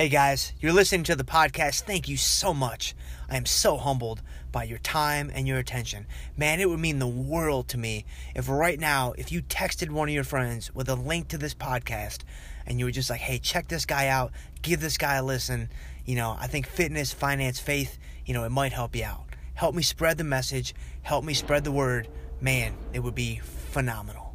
Hey guys, you're listening to the podcast. Thank you so much. I am so humbled by your time and your attention. Man, it would mean the world to me if right now, if you texted one of your friends with a link to this podcast and you were just like, hey, check this guy out, give this guy a listen. You know, I think fitness, finance, faith, you know, it might help you out. Help me spread the message, help me spread the word. Man, it would be phenomenal.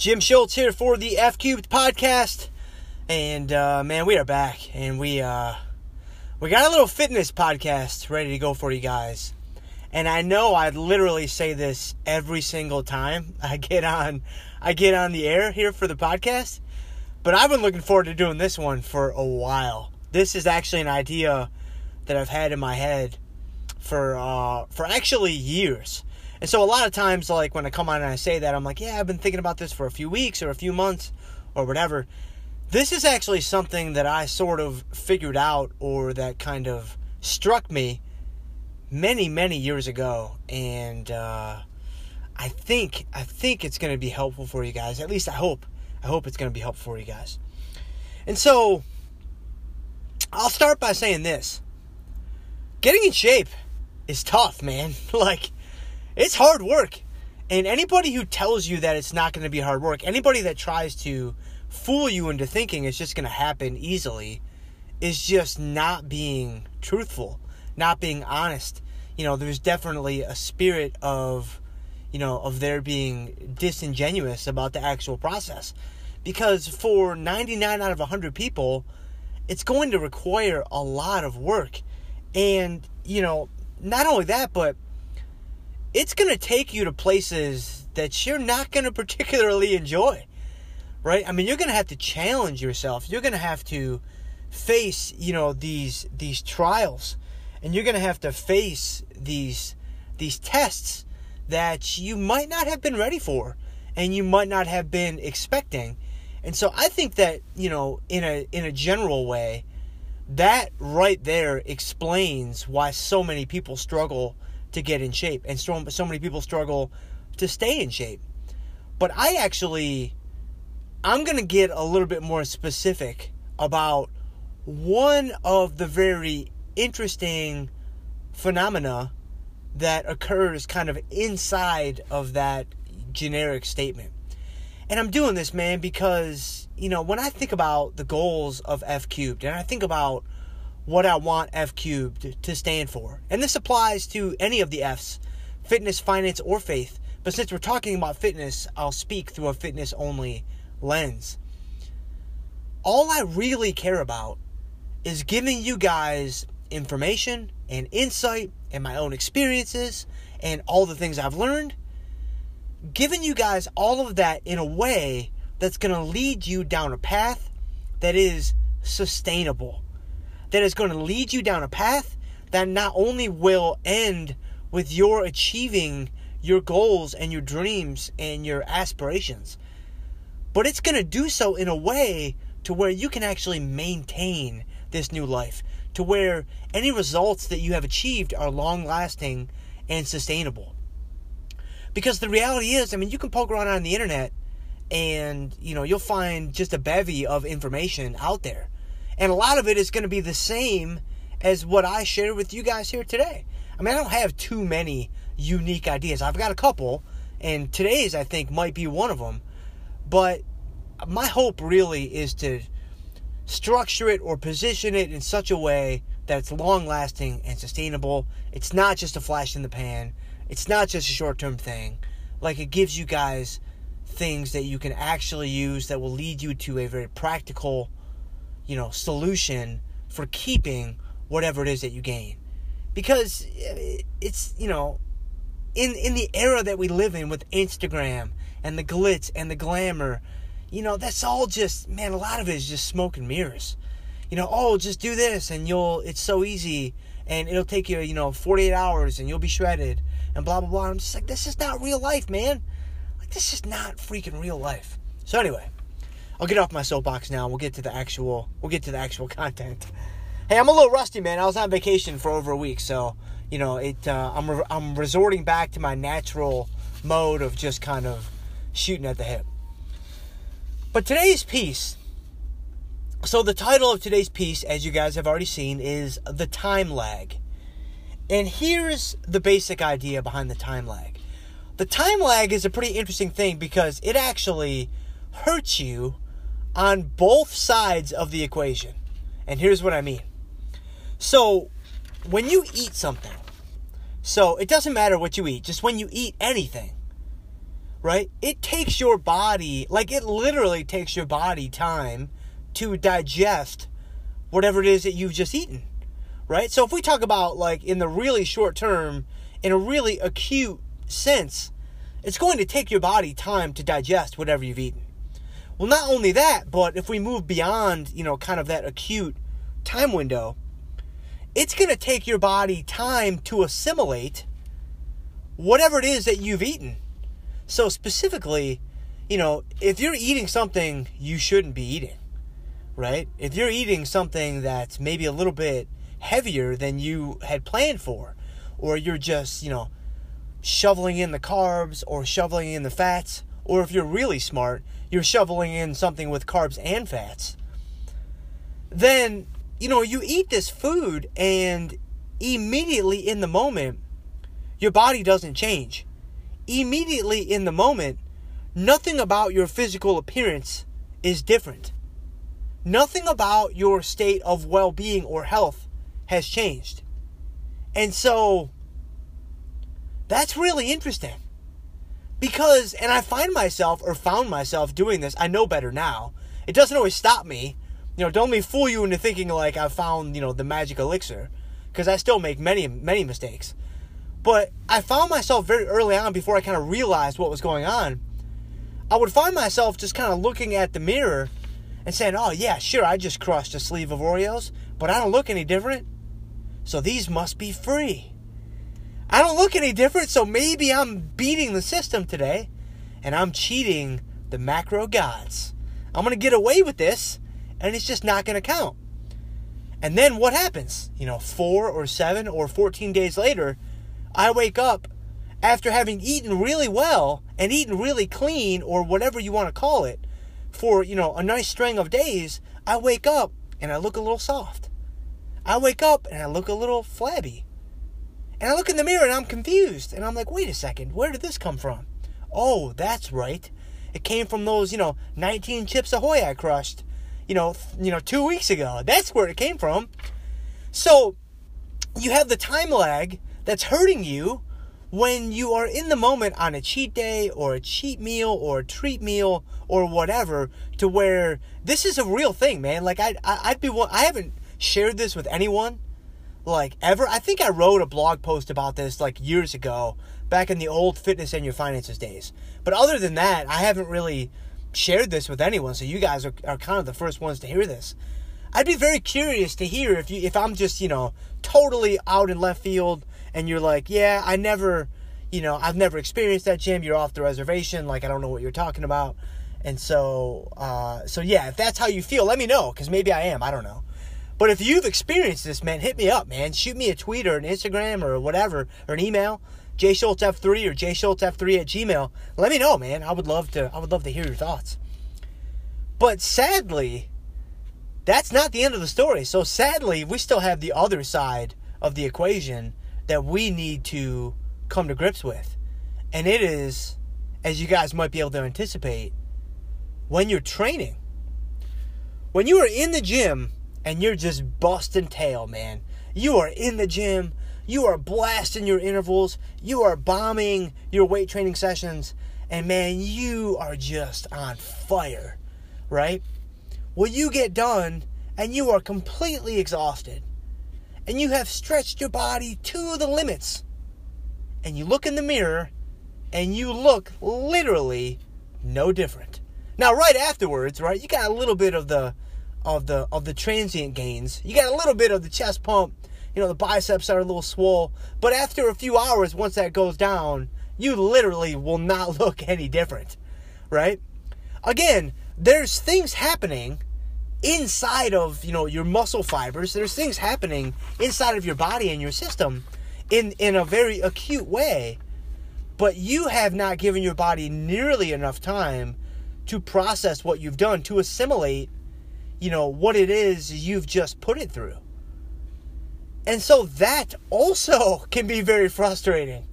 Jim Schultz here for the F Cubed podcast, and uh, man, we are back, and we uh, we got a little fitness podcast ready to go for you guys. And I know I literally say this every single time I get on I get on the air here for the podcast, but I've been looking forward to doing this one for a while. This is actually an idea that I've had in my head for uh, for actually years and so a lot of times, like when I come on and I say that, I'm like, yeah, I've been thinking about this for a few weeks or a few months or whatever. This is actually something that I sort of figured out or that kind of struck me many, many years ago. And uh, I think I think it's going to be helpful for you guys. At least I hope. I hope it's going to be helpful for you guys. And so I'll start by saying this. Getting in shape is tough, man. like it's hard work. And anybody who tells you that it's not going to be hard work, anybody that tries to fool you into thinking it's just going to happen easily, is just not being truthful, not being honest. You know, there's definitely a spirit of, you know, of their being disingenuous about the actual process. Because for 99 out of 100 people, it's going to require a lot of work. And, you know, not only that, but it's going to take you to places that you're not going to particularly enjoy. Right? I mean, you're going to have to challenge yourself. You're going to have to face, you know, these these trials and you're going to have to face these these tests that you might not have been ready for and you might not have been expecting. And so I think that, you know, in a in a general way, that right there explains why so many people struggle to get in shape, and so, so many people struggle to stay in shape. But I actually, I'm to get a little bit more specific about one of the very interesting phenomena that occurs kind of inside of that generic statement. And I'm doing this, man, because, you know, when I think about the goals of F cubed and I think about what I want F cubed to stand for. And this applies to any of the F's fitness, finance, or faith. But since we're talking about fitness, I'll speak through a fitness only lens. All I really care about is giving you guys information and insight and my own experiences and all the things I've learned. Giving you guys all of that in a way that's going to lead you down a path that is sustainable that is going to lead you down a path that not only will end with your achieving your goals and your dreams and your aspirations, but it's going to do so in a way to where you can actually maintain this new life, to where any results that you have achieved are long lasting and sustainable. Because the reality is, I mean, you can poke around on the internet and, you know, you'll find just a bevy of information out there. And a lot of it is going to be the same as what I shared with you guys here today. I mean, I don't have too many unique ideas. I've got a couple, and today's, I think, might be one of them. But my hope really is to structure it or position it in such a way that it's long lasting and sustainable. It's not just a flash in the pan, it's not just a short term thing. Like, it gives you guys things that you can actually use that will lead you to a very practical you know, solution for keeping whatever it is that you gain. Because eh, it's, you know, in in the era that we live in with Instagram and the glitz and the glamour, you know, that's all just man, a lot of it is just smoke and mirrors. You know, oh, just do this and you'll it's so easy and it'll take you, you know, 48 hours and you'll be shredded and blah blah blah. I'm just like this is not real life, man. Like this is not freaking real life. So anyway, I'll get off my soapbox now. We'll get to the actual. We'll get to the actual content. Hey, I'm a little rusty, man. I was on vacation for over a week, so you know it. Uh, I'm re- I'm resorting back to my natural mode of just kind of shooting at the hip. But today's piece, so the title of today's piece, as you guys have already seen, is The Time Lag. And here's the basic idea behind the time lag. The time lag is a pretty interesting thing because it actually hurts you on both sides of the equation. And here's what I mean. So, when you eat something, so it doesn't matter what you eat, just when you eat anything, right? It takes your body, like it literally takes your body time to digest whatever it is that you've just eaten, right? So if we talk about like in the really short term, in a really acute sense, it's going to take your body time to digest whatever you've eaten. Well, not only that, but if we move beyond, you know, kind of that acute time window, it's going to take your body time to assimilate whatever it is that you've eaten. So, specifically, you know, if you're eating something you shouldn't be eating, right? If you're eating something that's maybe a little bit heavier than you had planned for, or you're just, you know, shoveling in the carbs or shoveling in the fats, or if you're really smart, you're shoveling in something with carbs and fats, then, you know, you eat this food and immediately in the moment, your body doesn't change. Immediately in the moment, nothing about your physical appearance is different. Nothing about your state of well being or health has changed. And so, that's really interesting. Because, and I find myself or found myself doing this, I know better now. It doesn't always stop me. You know, don't let me fool you into thinking like I found, you know, the magic elixir. Because I still make many, many mistakes. But I found myself very early on before I kind of realized what was going on. I would find myself just kind of looking at the mirror and saying, oh, yeah, sure, I just crushed a sleeve of Oreos, but I don't look any different. So these must be free. I don't look any different, so maybe I'm beating the system today and I'm cheating the macro gods. I'm going to get away with this and it's just not going to count. And then what happens? You know, four or seven or 14 days later, I wake up after having eaten really well and eaten really clean or whatever you want to call it for, you know, a nice string of days. I wake up and I look a little soft. I wake up and I look a little flabby. And I look in the mirror and I'm confused. And I'm like, wait a second, where did this come from? Oh, that's right. It came from those, you know, 19 chips ahoy I crushed, you know, you know, two weeks ago. That's where it came from. So you have the time lag that's hurting you when you are in the moment on a cheat day or a cheat meal or a treat meal or whatever to where this is a real thing, man. Like I, I I'd be I haven't shared this with anyone like ever. I think I wrote a blog post about this like years ago, back in the old fitness and your finances days. But other than that, I haven't really shared this with anyone. So you guys are, are kind of the first ones to hear this. I'd be very curious to hear if you if I'm just you know totally out in left field and you're like, yeah, I never, you know, I've never experienced that Jim. You're off the reservation. Like I don't know what you're talking about. And so, uh, so yeah, if that's how you feel, let me know because maybe I am. I don't know. But if you've experienced this, man, hit me up, man. Shoot me a tweet or an Instagram or whatever, or an email, jschultzf3 or jschultzf3 at gmail. Let me know, man. I would love to. I would love to hear your thoughts. But sadly, that's not the end of the story. So sadly, we still have the other side of the equation that we need to come to grips with, and it is, as you guys might be able to anticipate, when you're training. When you are in the gym and you're just busting tail, man. You are in the gym, you are blasting your intervals, you are bombing your weight training sessions, and man, you are just on fire, right? Well, you get done and you are completely exhausted, and you have stretched your body to the limits, and you look in the mirror and you look literally no different. Now, right afterwards, right, you got a little bit of the of the of the transient gains. You got a little bit of the chest pump, you know, the biceps are a little swole, but after a few hours once that goes down, you literally will not look any different, right? Again, there's things happening inside of, you know, your muscle fibers. There's things happening inside of your body and your system in in a very acute way. but you have not given your body nearly enough time to process what you've done, to assimilate, you know, what it is you've just put it through. And so that also can be very frustrating.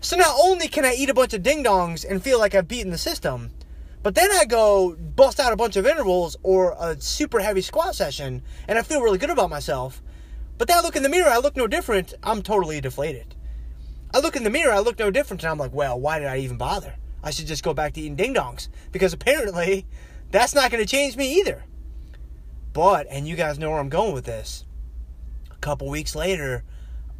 So not only can I eat a bunch of ding dongs and feel like I've beaten the system, but then I go bust out a bunch of intervals or a super heavy squat session and I feel really good about myself. But then I look in the mirror, I look no different. I'm totally deflated. I look in the mirror, I look no different, and I'm like, well, why did I even bother? I should just go back to eating ding dongs because apparently that's not going to change me either. But, and you guys know where I'm going with this. A couple weeks later,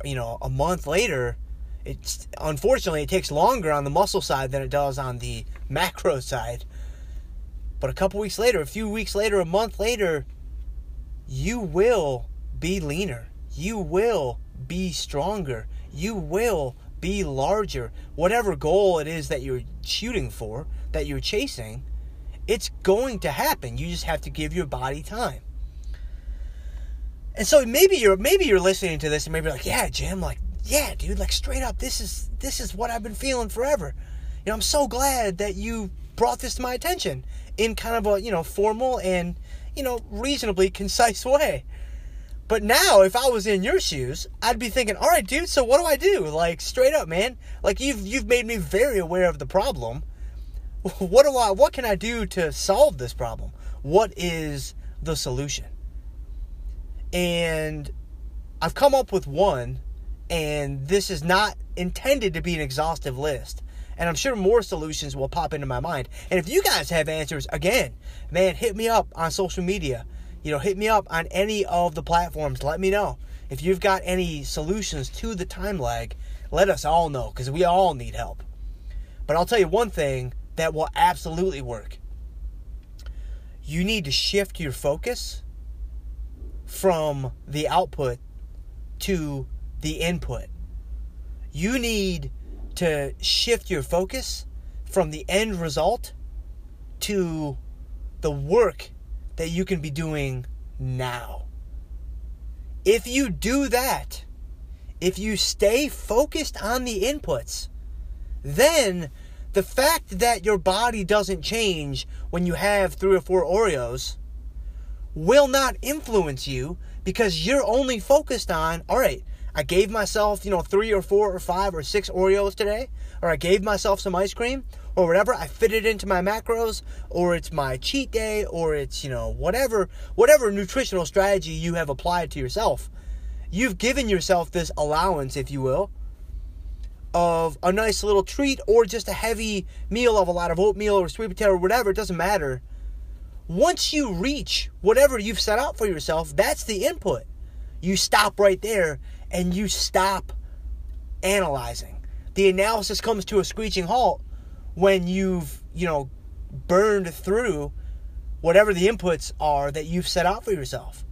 you know, a month later, it's unfortunately it takes longer on the muscle side than it does on the macro side. But a couple weeks later, a few weeks later, a month later, you will be leaner. You will be stronger. You will be larger. Whatever goal it is that you're shooting for, that you're chasing, it's going to happen. You just have to give your body time. And so maybe you're maybe you're listening to this and maybe like, yeah, Jim, like, yeah, dude, like straight up, this is this is what I've been feeling forever. You know, I'm so glad that you brought this to my attention in kind of a, you know, formal and, you know, reasonably concise way. But now, if I was in your shoes, I'd be thinking, all right, dude, so what do I do? Like, straight up, man. Like, you've, you've made me very aware of the problem. What do I, what can I do to solve this problem? What is the solution? And I've come up with one, and this is not intended to be an exhaustive list. And I'm sure more solutions will pop into my mind. And if you guys have answers, again, man, hit me up on social media you know, hit me up on any of the platforms. Let me know. If you've got any solutions to the time lag, let us all know because we all need help. But I'll tell you one thing that will absolutely work. You need to shift your focus from the output to the input. You need to shift your focus from the end result to the work that you can be doing now. If you do that, if you stay focused on the inputs, then the fact that your body doesn't change when you have three or four Oreos will not influence you because you're only focused on, all right, I gave myself, you know, three or four or five or six Oreos today, or I gave myself some ice cream, or whatever. I fit it into my macros, or it's my cheat day, or it's, you know, whatever, whatever nutritional strategy you have applied to yourself. You've given yourself this allowance, if you will, of a nice little treat or just a heavy meal of a lot of oatmeal or sweet potato or whatever, it doesn't matter. Once you reach whatever you've set out for yourself, that's the input. You stop right there and you stop analyzing. The analysis comes to a screeching halt when you've, you know, burned through whatever the inputs are that you've set out for yourself.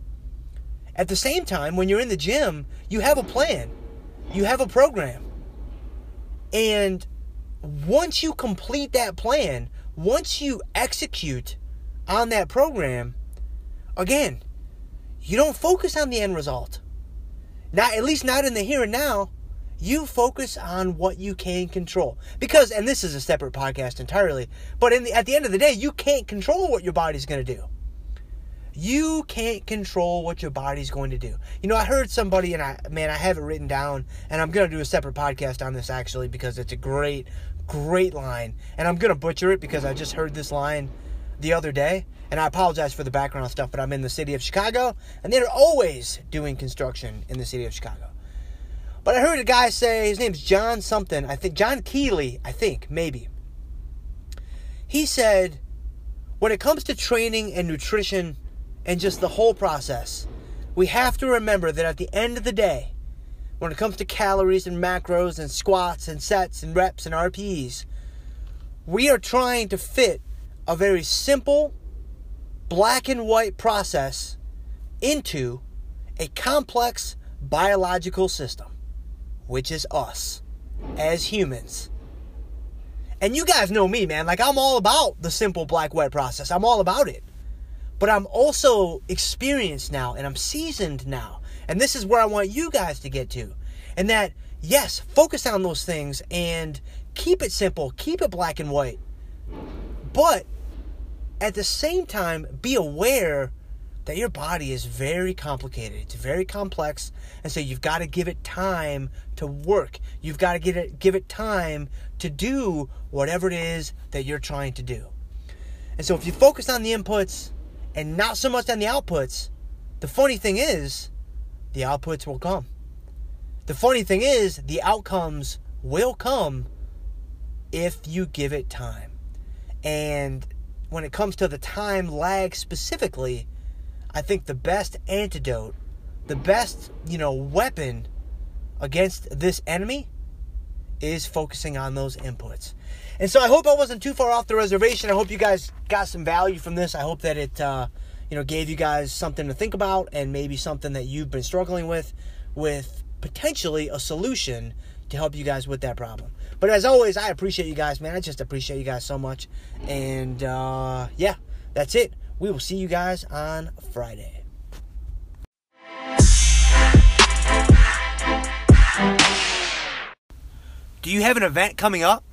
At the same time, when you're in the gym, you have a plan, you have a program. And once you complete that plan, once you execute on that program, again, you don't focus on the end result. Not at least not in the here and now. You focus on what you can control. Because and this is a separate podcast entirely but in the, at the end of the day you can't control what your body's going to do you can't control what your body's going to do. You know i heard somebody and i man i have it written down and i'm going to do a separate podcast on this actually because it's a great great line. And i'm going to butcher it because i just heard this line the other day and i apologize for the background stuff but i'm in the city of chicago and they're always doing construction in the city of chicago. But I heard a guy say, his name's John something, I think, John Keeley, I think, maybe. He said, when it comes to training and nutrition and just the whole process, we have to remember that at the end of the day, when it comes to calories and macros and squats and sets and reps and RPEs, we are trying to fit a very simple black and white process into a complex biological system which is us as humans. And you guys know me, man. Like, I'm all about the simple black white process. I'm all about it. But I'm also experienced now and I'm seasoned now. And this is where I want you guys to get to. And that yes, focus on those things and keep it simple, keep it black and white. But at the same time, be aware that your body is very complicated. It's very complex, and so you've got to give it time to work. You've got to give it give it time to do whatever it is that you're trying to do. And so if you focus on the inputs and not so much on the outputs, the funny thing is, the outputs will come. The funny thing is, the outcomes will come if you give it time. And when it comes to the time lag specifically, I think the best antidote, the best, you know, weapon against this enemy is focusing on those inputs. And so I hope I wasn't too far off the reservation. I hope you guys got some value from this. I hope that it uh, you know gave you guys something to think about and maybe something that you've been struggling with with potentially a solution to help you guys with that problem. But as always, I appreciate you guys, man. I just appreciate you guys so much. And uh, yeah, that's it. We will see you guys on Friday. Do you have an event coming up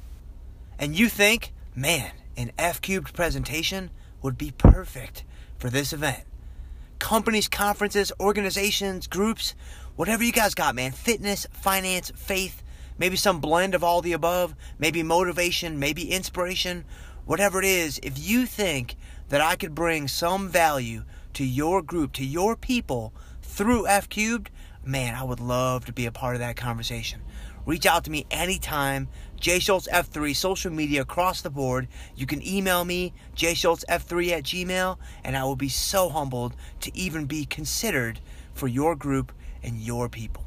and you think, man, an F cubed presentation would be perfect for this event? Companies, conferences, organizations, groups, whatever you guys got, man. Fitness, finance, faith, maybe some blend of all the above, maybe motivation, maybe inspiration, whatever it is. If you think that I could bring some value to your group, to your people through F cubed, man, I would love to be a part of that conversation. Reach out to me anytime. Jay Schultz F3, social media across the board. You can email me, jschultzf3 at gmail, and I will be so humbled to even be considered for your group and your people.